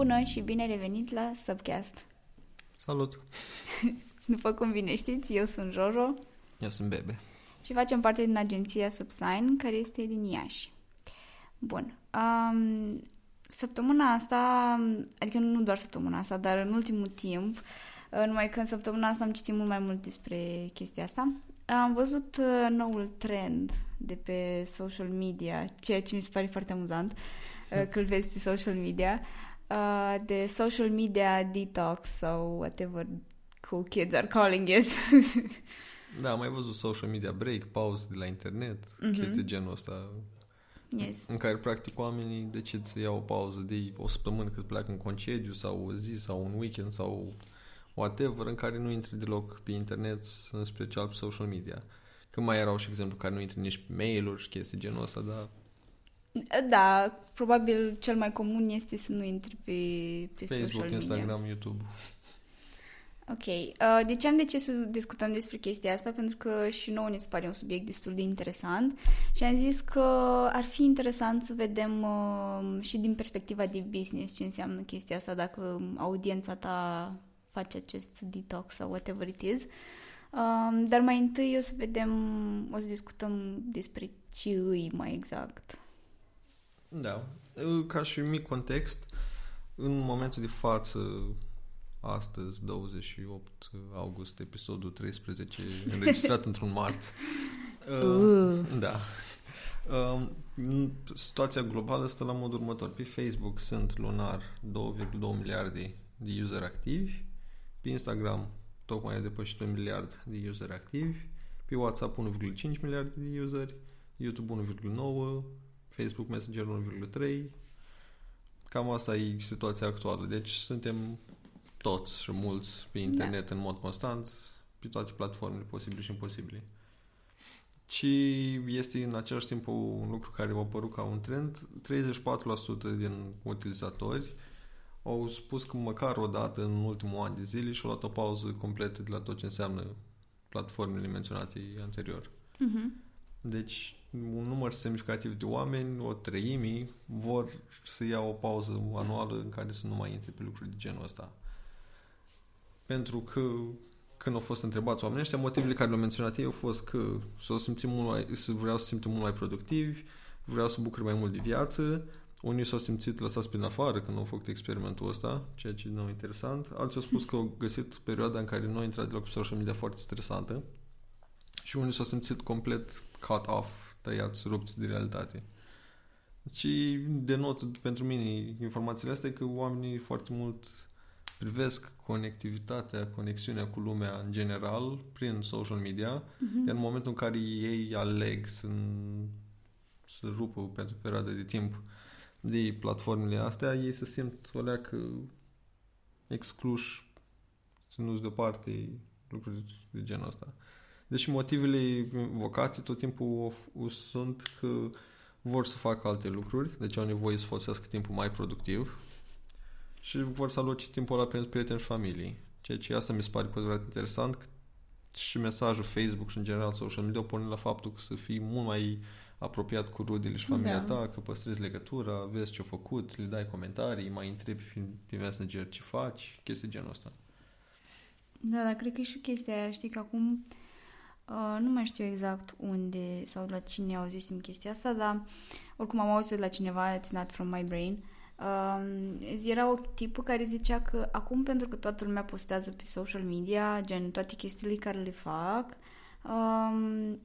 Bună și bine revenit la Subcast! Salut! După cum bine știți, eu sunt Jojo. Eu sunt Bebe. Și facem parte din agenția Subsign, care este din Iași. Bun. Um, săptămâna asta, adică nu doar săptămâna asta, dar în ultimul timp, uh, numai că în săptămâna asta am citit mult mai mult despre chestia asta, am văzut uh, noul trend de pe social media, ceea ce mi se pare foarte amuzant, uh, că îl vezi pe social media, de social media detox sau whatever cool kids are calling it. da, am mai văzut social media break, pause de la internet, mm-hmm. chestii genul ăsta Yes. În care, practic, oamenii decid să iau o pauză de o săptămână cât pleacă în concediu sau o zi sau un weekend sau whatever, în care nu intri deloc pe internet, în special pe social media. Că mai erau și exemplu care nu intri nici pe mail-uri și chestii genul ăsta, dar... Da, probabil cel mai comun este să nu intri pe, pe Facebook, social media. Instagram, YouTube. Ok. Uh, de ce am decis să discutăm despre chestia asta? Pentru că și nouă ne se pare un subiect destul de interesant și am zis că ar fi interesant să vedem uh, și din perspectiva de business ce înseamnă chestia asta, dacă audiența ta face acest detox sau whatever it is. Um, dar mai întâi o să vedem, o să discutăm despre ce îi mai exact. Da. Ca și mic context, în momentul de față astăzi, 28 august, episodul 13, înregistrat într-un marți. Uh. Da. Uh, situația globală stă la modul următor. Pe Facebook sunt lunar 2,2 miliarde de user activi, pe Instagram tocmai a depășit un miliard de user activi, pe WhatsApp 1,5 miliarde de useri, YouTube 1,9, Facebook Messenger 1,3. Cam asta e situația actuală. Deci suntem toți și mulți pe internet da. în mod constant, pe toate platformele posibile și imposibile. Și este în același timp un lucru care a apărut ca un trend. 34% din utilizatori au spus că măcar o dată în ultimul an de zile și-au luat o pauză completă de la tot ce înseamnă platformele menționate anterior. Uh-huh. Deci, un număr semnificativ de oameni, o treime, vor să ia o pauză anuală în care să nu mai intre pe lucruri de genul ăsta pentru că când au fost întrebați oamenii ăștia, motivele care le-au menționat ei au fost că să, simțim mult mai, să vreau să simțim mult mai productivi, vreau să bucur mai mult de viață, unii s-au simțit lăsați prin afară când au făcut experimentul ăsta, ceea ce nu interesant. Alții au spus că au găsit perioada în care nu au intrat deloc pe social media foarte stresantă și unii s-au simțit complet cut off, tăiați, rupți de realitate. Și denotă pentru mine informațiile astea că oamenii foarte mult privesc conectivitatea, conexiunea cu lumea în general prin social media, uh-huh. iar în momentul în care ei aleg să, să rupă pentru o perioadă de timp de platformele astea, ei se simt o leacă excluși, ținuți deoparte, lucruri de genul ăsta. Deci motivele invocate tot timpul sunt că vor să facă alte lucruri, deci au nevoie să folosească timpul mai productiv, și vor să aloce timpul ăla pentru prieteni și familii. Ceea ce asta mi se pare cu adevărat interesant că și mesajul Facebook și în general social media pune la faptul că să fii mult mai apropiat cu rudele și familia da. ta, că păstrezi legătura, vezi ce-a făcut, le dai comentarii, mai întrebi pe Messenger ce faci, chestii genul ăsta. Da, dar cred că e și chestia aia, știi că acum uh, nu mai știu exact unde sau la cine au zis chestia asta, dar oricum am auzit la cineva, it's not from my brain, uh, Um, era o tipă care zicea că acum pentru că toată lumea postează pe social media, gen toate chestiile care le fac, um,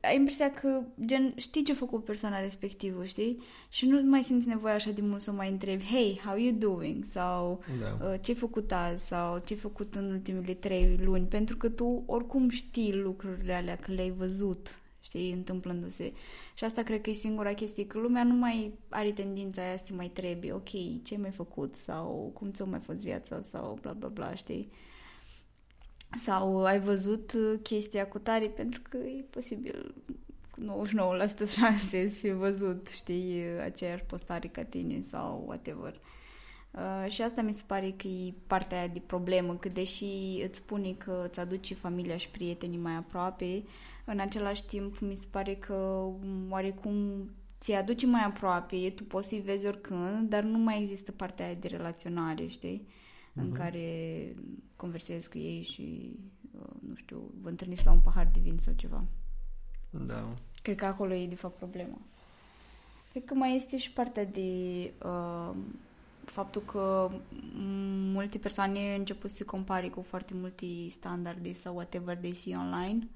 ai impresia că, gen, știi ce a făcut persoana respectivă, știi? Și nu mai simți nevoia așa de mult să mai întrebi, hey, how you doing? Sau da. uh, ce-ai făcut azi? Sau ce-ai făcut în ultimele trei luni? Pentru că tu oricum știi lucrurile alea, că le-ai văzut, știi, întâmplându-se. Și asta cred că e singura chestie, că lumea nu mai are tendința aia să mai trebuie, ok, ce ai mai făcut sau cum ți-a mai fost viața sau bla bla bla, știi? Sau ai văzut chestia cu tare pentru că e posibil cu 99% șanse să fi văzut, știi, aceeași postare ca tine sau whatever. Uh, și asta mi se pare că e partea aia de problemă, că deși îți spune că îți aduce familia și prietenii mai aproape, în același timp mi se pare că oarecum ți aduce mai aproape, tu poți să-i vezi oricând, dar nu mai există partea aia de relaționare, știi? Uh-huh. În Mhm. care conversezi cu ei și, uh, nu știu, vă întâlniți la un pahar de vin sau ceva. Da. Cred că acolo e, de fapt, problema. Cred că mai este și partea de uh, faptul că m- multe persoane început să se compare cu foarte multe standarde sau whatever they see online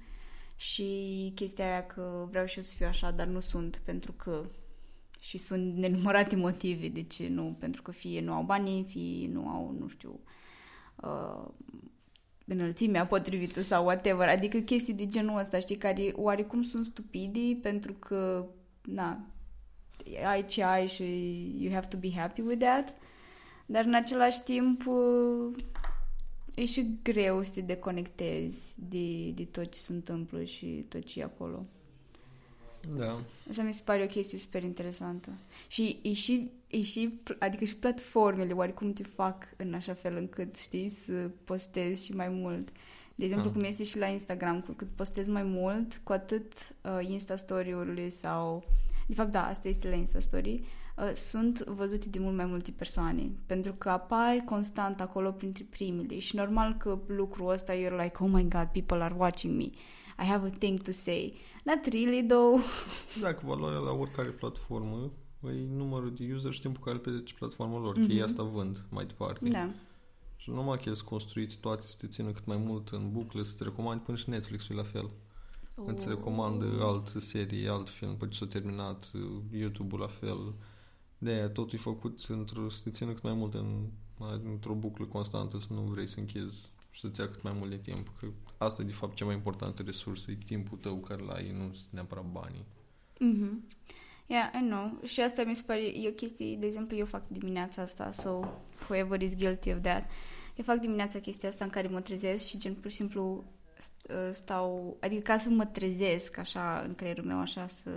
și chestia aia că vreau și eu să fiu așa, dar nu sunt pentru că și sunt nenumărate motive de ce nu, pentru că fie nu au banii, fie nu au, nu știu, uh, înălțimea potrivită sau whatever, adică chestii de genul ăsta, știi, care oarecum sunt stupidi pentru că, na, ai ce ai și you have to be happy with that, dar în același timp uh, e și greu să te deconectezi de, de tot ce se întâmplă și tot ce e acolo. Da. Asta mi se pare o chestie super interesantă. Și e și, e și, adică și platformele oarecum te fac în așa fel încât, știi, să postezi și mai mult. De exemplu, Ah. cum este și la Instagram, cu cât postezi mai mult, cu atât uh, Insta-story-urile sau... De fapt, da, asta este la Insta-story. Uh, sunt văzute de mult mai multe persoane, pentru că apar constant acolo printre primele și normal că lucrul ăsta you're like, oh my god, people are watching me. I have a thing to say. Not really, though. Dacă valoarea la oricare platformă e numărul de user și timpul care îl petrece platforma lor, că Mhm. ei asta vând mai departe. Da. Și normal că ele sunt construite toate să te țină cât mai mult în bucle, să te recomand până și Netflix-ul e la fel. Oh. Îți recomandă altă serie, alt film, până ce s-a terminat, YouTube-ul la fel. De aia totul e făcut într-o, să te țină cât mai mult în, într-o buclă constantă, să nu vrei să închizi și să-ți ia cât mai mult de timp. Că asta e de fapt cea mai importantă resursă, e timpul tău care l-ai, nu sunt neapărat banii. Mhm. Yeah, I know. Și asta mi se pare, e o chestie, de exemplu, eu fac dimineața asta, so whoever is guilty of that. Eu fac dimineața chestia asta în care mă trezesc și gen pur și simplu st- uh, stau, adică ca să mă trezesc așa în creierul meu, așa să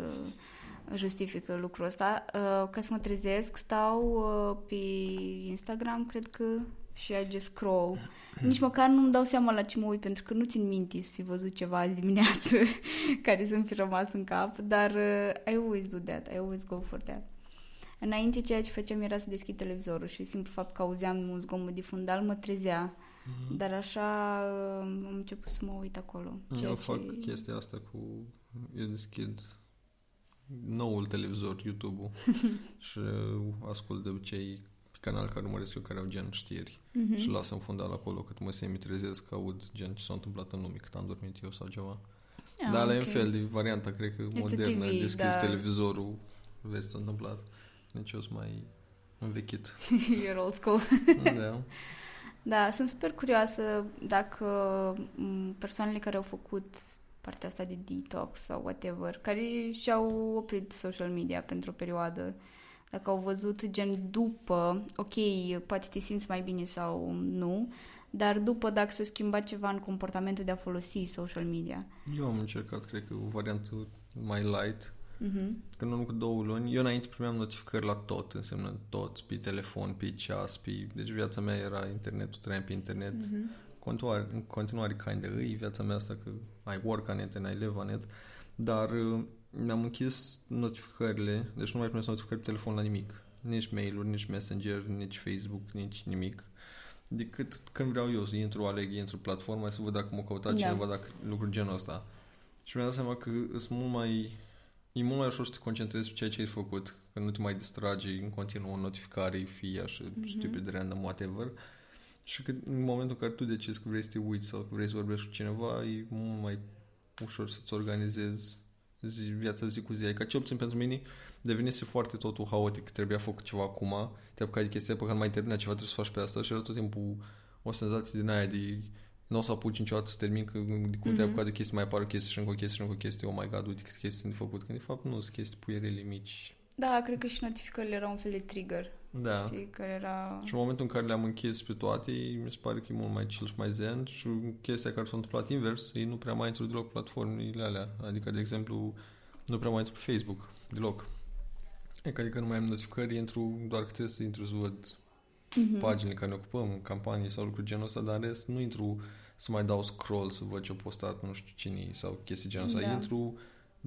justifică lucrul ăsta, uh, ca să mă trezesc, stau uh, pe Instagram, cred că, și I just scroll. Nici măcar nu-mi dau seama la ce mă uit, pentru că nu țin minte să fi văzut ceva azi dimineață care să-mi fi rămas în cap, dar uh, I always do that, I always go for that. Înainte ceea ce făceam era să deschid televizorul și simplu fapt că auzeam un zgomot de fundal mă trezea, Mhm. dar așa uh, am început să mă uit acolo. ceea Eu ce- fac chestia asta cu... Eu deschid noul televizor, YouTube-ul și ascult de obicei pe canal care urmăresc eu care au gen știri Mhm. și las în fundal acolo cât mă semi trezesc, aud gen ce s-a întâmplat în lume, cât am dormit eu sau ceva. Ah, Dar la ok. în fel de varianta, cred că a modernă, TV, deschizi da. televizorul, vezi ce s-a întâmplat. Deci eu sunt mai învechit. You're old school. da. Da, sunt super curioasă dacă m, persoanele care au făcut partea asta de detox sau whatever, care și-au oprit social media pentru o perioadă, dacă au văzut gen după, ok, poate te simți mai bine sau nu, dar după dacă s-a schimbat ceva în comportamentul de a folosi social media. Eu am încercat, cred că, o variantă mai light, Mhm. Că în urmă cu două luni, eu înainte primeam notificări la tot, înseamnă tot, pe telefon, pe ceas, pe... Deci viața mea era internetul, trăiam pe internet. Mhm. Continuare, în continuare kind de îi, viața mea asta că I work on it and I live on it. Dar uh, mi-am închis notificările, deci nu mai primesc notificări pe telefon la nimic. Nici mail-uri, nici Messenger, nici Facebook, nici nimic. Decât când vreau eu să intru, aleg, intru platforma să văd dacă m-a căutat Da. cineva, dacă lucruri genul ăsta. Și mi-am dat seama că sunt mult mai... E mult mai ușor să te concentrezi pe ceea ce ai făcut, că nu te mai distrage în continuu o notificare, fie așa, Mhm. stupid, random, whatever. Și că în momentul în care tu decizi că vrei să te uiți sau că vrei să vorbești cu cineva, e mult mai ușor să-ți organizezi zi, viața zi cu zi. Adică cel puțin pentru mine devenise foarte totul haotic, trebuia făcut ceva acum, te apucai de chestia pe care mai terminat ceva, trebuie să faci pe asta și era tot timpul o senzație din aia de nu o să apuci niciodată să termin, că de cum te-ai Mhm. apucat de chestii, mai apare o chestie și încă o chestie și încă o chestie, oh my god, uite câte chestii sunt de făcut, când de fapt nu, sunt chestii puierele mici. Da, cred că și notificările erau un fel de trigger, Da. știi, care era... Și în momentul în care le-am închis pe toate, mi se pare că e mult mai chill și mai zen și chestia care s-a întâmplat invers, ei nu prea mai intru deloc platformele alea. Adică, de exemplu, nu prea mai intru pe Facebook, deloc. Adică, adică nu mai am notificări, intru doar că trebuie să intru să văd Mhm. paginile care ne ocupăm, campanii sau lucruri genul ăsta, dar în rest nu intru să mai dau scroll să văd ce-a postat nu știu cine sau chestii genul ăsta. Da. Intru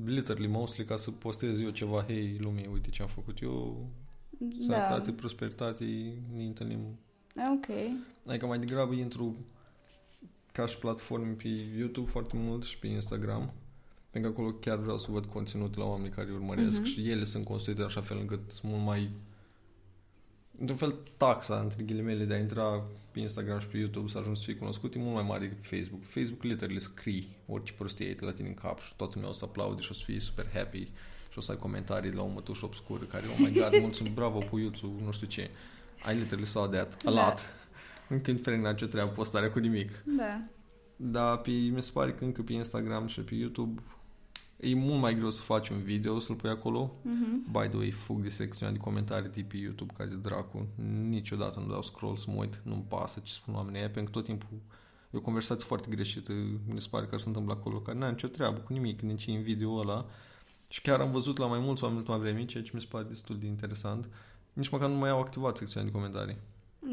literally, mostly, ca să postez eu ceva, hei, lume, uite ce am făcut eu, Da. sănătate, prosperitate, ne întâlnim. Ok. Adică mai degrabă intru ca și platforme pe YouTube foarte mult și pe Instagram, pentru că acolo chiar vreau să văd conținut la oamenii care urmăresc Mhm. și ele sunt construite în așa fel încât sunt mult mai într-un fel taxa, între ghilimele, de a intra pe Instagram și pe YouTube să ajungi să fii cunoscut e mult mai mare decât pe Facebook. Pe Facebook literally scrii orice prostie ai la tine în cap și toată lumea o să aplaude și o să fii super happy și o să ai comentarii de la un mătuș obscur care, oh my god, mulțumim, bravo, puiuțul, nu știu ce. I literally saw that a Da. lot. Încă indiferent la ce treabă postarea cu nimic. Da. Dar pe, mi se pare că încă pe Instagram și pe YouTube e mult mai greu să faci un video, să-l pui acolo. Mhm. By the way, fug de secțiunea de comentarii de pe YouTube care de dracu. Niciodată nu dau scroll să mă uit, nu-mi pasă ce spun oamenii aia, pentru că tot timpul e o conversație foarte greșită, mi se pare că se întâmplă acolo, care n-are nicio treabă cu nimic, nici în video ăla. Și chiar am văzut la mai mulți oameni ultima vreme, ceea ce mi se pare destul de interesant. Nici măcar nu mai au activat secțiunea de comentarii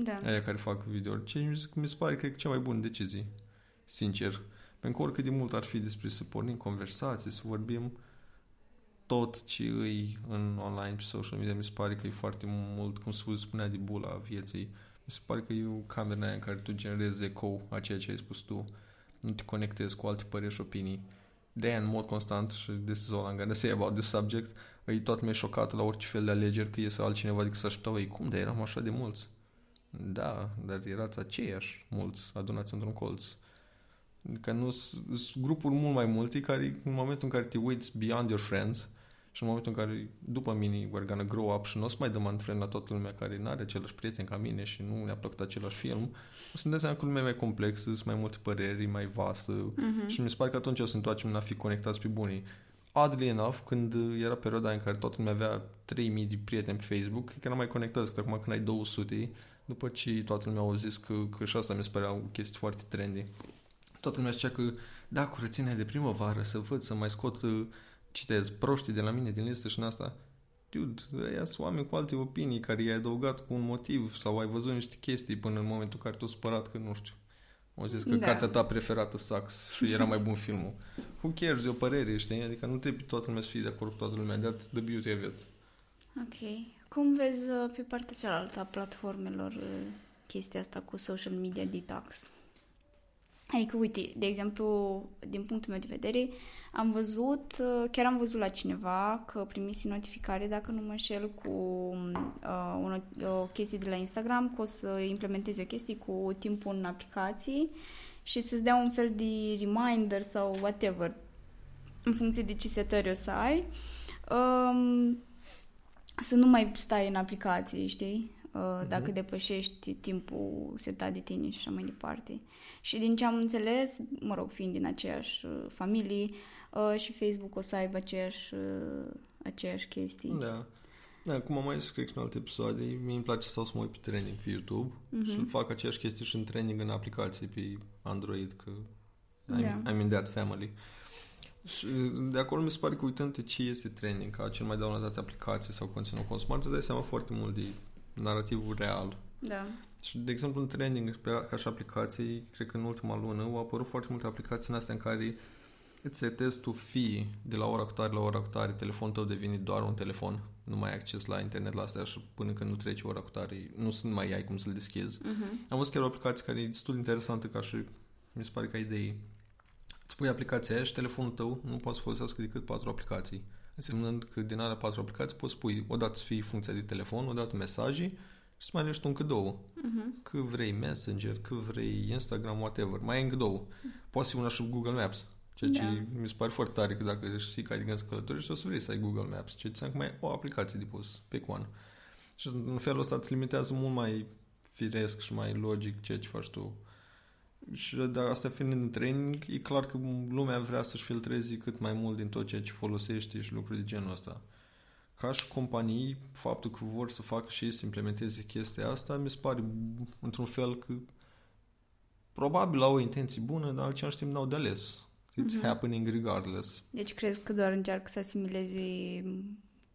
Da. aia care fac video. Ce mi se- mi se pare că e cea mai bună decizie, sincer. Pentru că oricât de mult ar fi despre să pornim conversații, să vorbim tot ce îi în online pe social media, mi se pare că e foarte mult, cum se spunea de bula vieții, mi se pare că e o cameră aia în care tu generezi eco a ceea ce ai spus tu, nu te conectezi cu alte păreri și opinii. De în mod constant și this is all I'm gonna say about this subject, e toată lumea șocată la orice fel de alegeri că iese altcineva decât să așteptau ei. Cum de eram așa de mulți? Da, dar erați aceiași mulți adunați într-un colț. Adică nu sunt grupuri mult mai multe care în momentul în care te uiți beyond your friends și în momentul în care după mine we're gonna grow up și nu o să mai dăm unfriend la toată lumea care nu are același prieten ca mine și nu ne-a plăcut același film, o să ne dăm seama că lumea e mai complexă, sunt mai multe păreri, e mai vastă Mhm. și mi se pare că atunci o să întoarcem la a fi conectați pe bunii. Oddly enough, când era perioada în care toată lumea avea 3000 de prieteni pe Facebook, cred că eram mai conectați, că acum când ai 200, după ce toată lumea au zis că, că și asta mi se părea o chestie foarte trendy. Toată lumea zicea că, da, curățenia de primăvară, să văd, să mai scot, uh, citez, proștii de la mine din listă și în asta. Dude, ăia sunt oameni cu alte opinii care i-ai adăugat cu un motiv sau ai văzut niște chestii până în momentul în care tu supărat că nu știu. Au zis că Da. cartea ta preferată sucks și era mai bun filmul. Who cares, e o părere, știi? Adică nu trebuie toată lumea să fie de acord cu toată lumea. That's the beauty of it. Ok. Cum vezi uh, pe partea cealaltă a platformelor uh, chestia asta cu social media detox? Adică, uite, de exemplu, din punctul meu de vedere, am văzut, uh, chiar am văzut la cineva că primise notificare, dacă nu mă înșel, cu uh, o, o chestie de la Instagram, că o să implementeze o chestie cu timpul în aplicații și să-ți dea un fel de reminder sau whatever, în funcție de ce setări o să ai. Um, să nu mai stai în aplicații, știi? Uh, Dacă Mhm. depășești timpul setat de tine și așa mai departe. Și din ce am înțeles, mă rog, fiind din aceeași uh, familie, uh, și Facebook o să aibă aceeași, uh, aceeași chestii. Da. Da, cum am mai zis, cred că în alte episoade, mie îmi place să stau să mă uit pe training pe YouTube Mhm. și fac aceeași chestie și în training în aplicații pe Android, că I'm, Da. I'm in that family. Și de acolo mi se pare că uitând ce este training, ca cel mai downloadate aplicații sau conținut consumat, îți dai seama foarte mult de narativul real. Da. Și, de exemplu, în training, pe, ca și aplicații, cred că în ultima lună au apărut foarte multe aplicații în astea în care îți setezi tu fee de la ora cu tare la ora cu tare, telefonul tău devine doar un telefon, nu mai ai acces la internet la astea și până când nu trece ora cu tare, nu sunt mai ai cum să-l deschizi. Mhm. Am văzut chiar o aplicație care e destul de interesantă ca și mi se pare ca idei. Îți pui aplicația aia și telefonul tău nu poate să folosească decât patru aplicații. Însemnând că din alea patru aplicații poți pui odată să fie funcția de telefon, odată mesaje și să mai alegi tu încă două. Mhm. Că vrei Messenger, că vrei Instagram, whatever. Mai ai încă două. Poți fi una și Google Maps. Ceea ce Da. mi se pare foarte tare că dacă știi că ai de gând să călătorești, o să vrei să ai Google Maps. Ceea ce înseamnă că mai ai o aplicație de pus pe one. Și în felul ăsta îți limitează mult mai firesc și mai logic ceea ce faci tu. Și dar asta fiind în training, e clar că lumea vrea să-și filtreze cât mai mult din tot ceea ce folosește și lucruri de genul ăsta. Ca și companii, faptul că vor să facă și ei să implementeze chestia asta, mi se pare într-un fel că probabil au o intenție bună, dar în același timp n-au de ales. It's Mhm. happening regardless. Deci crezi că doar încearcă să asimileze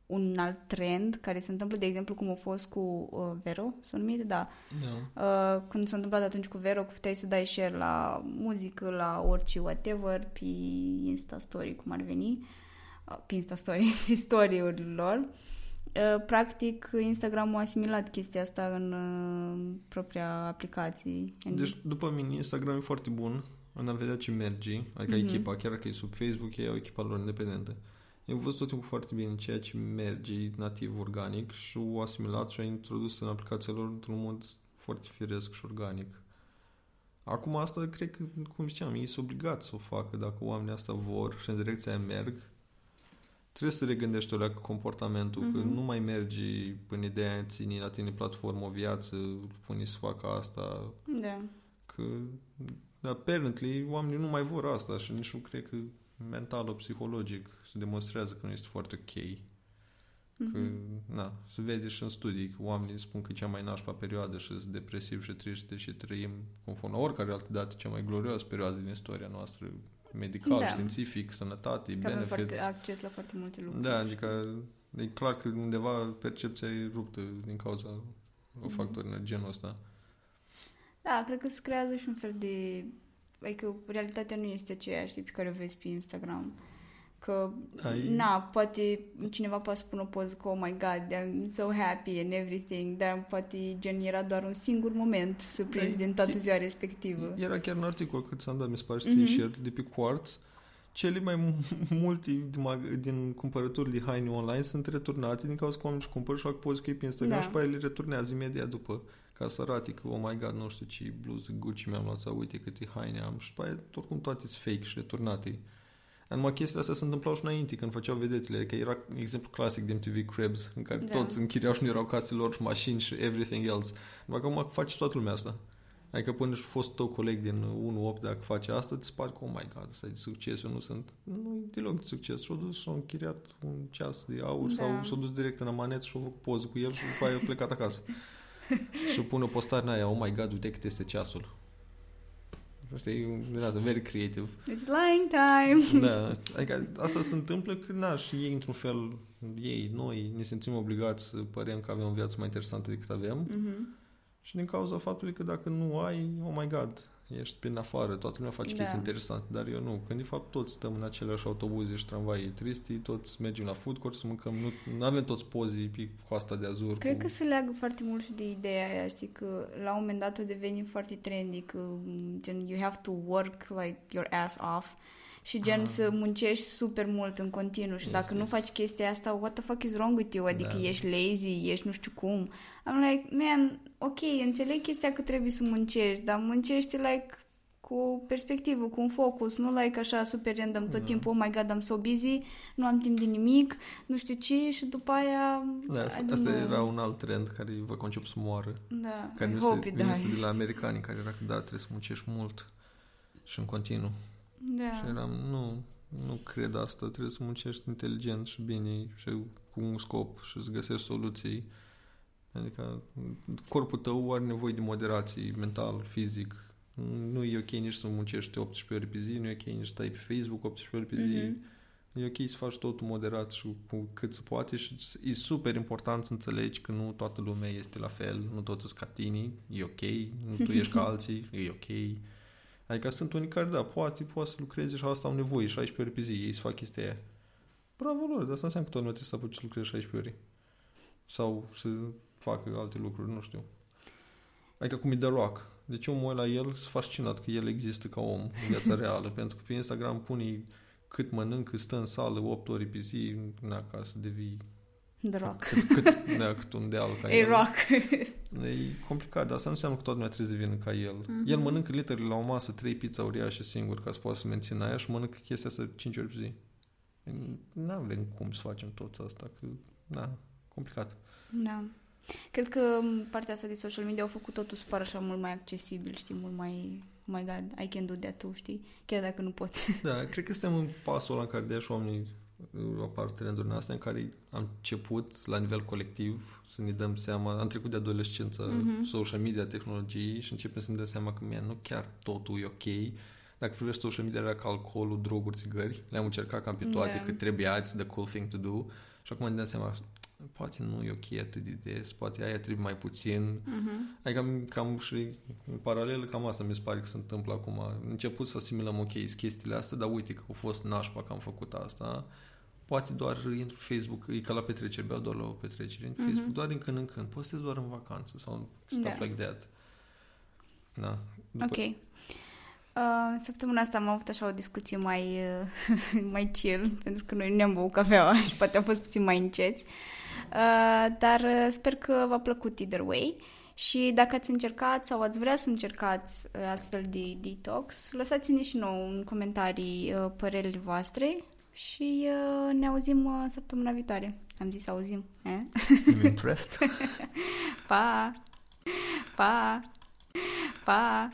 un alt trend care se întâmplă, de exemplu, cum a fost cu uh, Vero, s-a numit? Da. Da. Uh, când s-a întâmplat atunci cu Vero, că puteai să dai share la muzică, la orice whatever, pe Insta Story, cum ar veni. pe Insta Story, pe story-urilor. Uh, practic, Instagram a asimilat chestia asta în uh, propria aplicație. Deci, după mine, Instagram e foarte bun în a vedea ce merge, adică mm-hmm. echipa, chiar dacă e sub Facebook, e o echipă lor independentă. Eu văzut tot timpul foarte bine ceea ce merge nativ organic și o asimilat și o introdus în aplicația lor într-un mod foarte firesc și organic. Acum asta cred că, cum ziceam, ei sunt obligați să o facă dacă oamenii asta vor și în direcția aia merg. Trebuie să regândești la comportamentul, mm-hmm. că mhm. nu mai mergi până ideea ține la tine platformă o viață, pune să facă asta. Da. Că, apparently, oamenii nu mai vor asta și nici nu cred că mental psihologic se demonstrează că nu este foarte ok. Că, mm-hmm. na, se vede și în studii că oamenii spun că cea mai nașpa perioadă și sunt depresiv și triști și trăim conform oricare altă dată cea mai glorioasă perioadă din istoria noastră medical, da. științific, sănătate, că benefits. Foarte acces la foarte multe lucruri. Da, adică e clar că undeva percepția e ruptă din cauza mm-hmm. o factori în genul ăsta. Da, cred că se creează și un fel de... Adică realitatea nu este aceeași pe care o vezi pe Instagram. Că, Ai... na, poate cineva poate spune o poză că, oh my god, I'm so happy and everything, dar poate gen era doar un singur moment surprins Ai... din toată ziua respectivă. Era chiar un articol cât s-am dat, mi se pare, mm-hmm. de pe Quartz, cele mai multe din, din cumpărături de haine online sunt returnate din cauza că oamenii își cumpără și fac poze cu ei pe Instagram da. și pe aia le returnează imediat după ca să arate că, oh my god, nu știu ce bluză Gucci mi-am luat sau uite câte haine am și pe aia oricum toate sunt fake și returnate. Numai chestiile astea se întâmplau și înainte, când făceau vedețile, că era exemplu clasic de MTV Cribs, în care da. toți închiriau și nu erau caselor și mașini și everything else. Numai că acum face toată lumea asta. Adică până și fost tău coleg din 1-8 dacă face asta, îți pare că, oh my god, asta e de succes, eu nu sunt. Nu e deloc de succes. Și-a dus și-a închiriat un ceas de aur da. sau s-a dus direct în amanet și-a făcut poză cu el și după aia a plecat acasă. Și pune o postare în aia, oh my god, uite cât este ceasul. Știi, din asta, very creative. It's lying time! Da, adică asta se întâmplă că, na, și ei, într-un fel, ei, noi, ne simțim obligați să părem că avem o viață mai interesantă decât avem. Mm-hmm. Și din cauza faptului că dacă nu ai, oh my god, ești prin afară, toată lumea face da. chestii interesante, dar eu nu. Când de fapt toți stăm în aceleași autobuze și tramvai tristi, toți mergem la food court să mâncăm, nu, nu avem toți pozii pe coasta de azur. Cred cu... că se leagă foarte mult și de ideea aia, știi, că la un moment dat a devenit foarte trendy, că gen, you have to work like your ass off și gen ah. să muncești super mult în continuu și yes, dacă yes. nu faci chestia asta, what the fuck is wrong with you? Adică da. ești lazy, ești nu știu cum. I'm like, man, ok, înțeleg chestia că trebuie să muncești, dar muncești like cu o perspectivă, cu un focus, nu like așa super random tot da. timpul, oh my god, am so busy, nu am timp de nimic, nu știu ce și după aia... Da, asta, asta era un alt trend care vă concep să moară. Da, care I hope it dies. de la americani, care era că da, trebuie să muncești mult și în continuu. Da. Și eram, nu, nu cred asta, trebuie să muncești inteligent și bine și cu un scop și să găsești soluții. Adică corpul tău are nevoie de moderație mental, fizic. Nu e ok nici să muncești 18 ore pe zi, nu e ok nici să stai pe Facebook 18 ore pe zi. Mm-hmm. E ok să faci totul moderat și cu cât se poate și e super important să înțelegi că nu toată lumea este la fel, nu toți sunt ca tine, e ok, nu tu ești ca alții, e ok. Adică sunt unii care, da, poate, poate să lucreze și asta au nevoie, 16 ore pe zi, ei să fac chestia aia. Bravo lor, dar asta înseamnă că tot nu trebuie să apuci să lucrezi 16 ore. Sau să facă alte lucruri, nu știu. Adică cum e The Rock. Deci eu mă la el sunt fascinat că el există ca om în viața reală, pentru că pe Instagram pune cât mănâncă, stă în sală 8 ore pe zi, na, ca să devii The Rock. Cât, cât, da, cât un deal ca e el. rock. E complicat, dar asta nu înseamnă că toată lumea trebuie să devină ca el. Mm-hmm. El mănâncă literele la o masă, trei pizza uriașe singur ca să poată să mențină aia și mănâncă chestia asta 5 ori pe zi. Nu avem cum să facem tot asta, că, na, complicat. Da. Cred că partea asta de social media au făcut totul să pară așa mult mai accesibil, știi, mult mai oh my god, I can do that too, știi? Chiar dacă nu poți. Da, cred că suntem în pasul ăla în care deja oamenii apar trendurile astea în care am început la nivel colectiv să ne dăm seama, am trecut de adolescență, mm-hmm. social media, tehnologii și începem să ne dăm seama că nu chiar totul e ok. Dacă privești social media era ca alcoolul, droguri, țigări, le-am încercat cam pe toate, yeah. că trebuia, it's the cool thing to do și acum ne dăm seama poate nu e ok atât de des, poate aia trebuie mai puțin. Uh-huh. Adică cam, cam și în paralel cam asta mi se pare că se întâmplă acum. Am început să asimilăm ok chestiile astea, dar uite că a fost nașpa că am făcut asta poate doar intru pe Facebook, e ca la petrecere, beau doar la o petrecere, în Mhm. Facebook, doar în când în când, postez doar în vacanță sau stuff Da. like that. Da. După, Ok. Uh, săptămâna asta am avut așa o discuție mai, uh, mai chill, pentru că noi nu ne-am băut cafeaua și poate am fost puțin mai înceți. Uh, dar uh, sper că v-a plăcut either way. Și dacă ați încercat sau ați vrea să încercați uh, astfel de detox, lăsați-ne și nouă în comentarii uh, părerile voastre și uh, ne auzim uh, săptămâna viitoare. Am zis auzim. Eh? I'm impressed. Pa! Pa! Pa!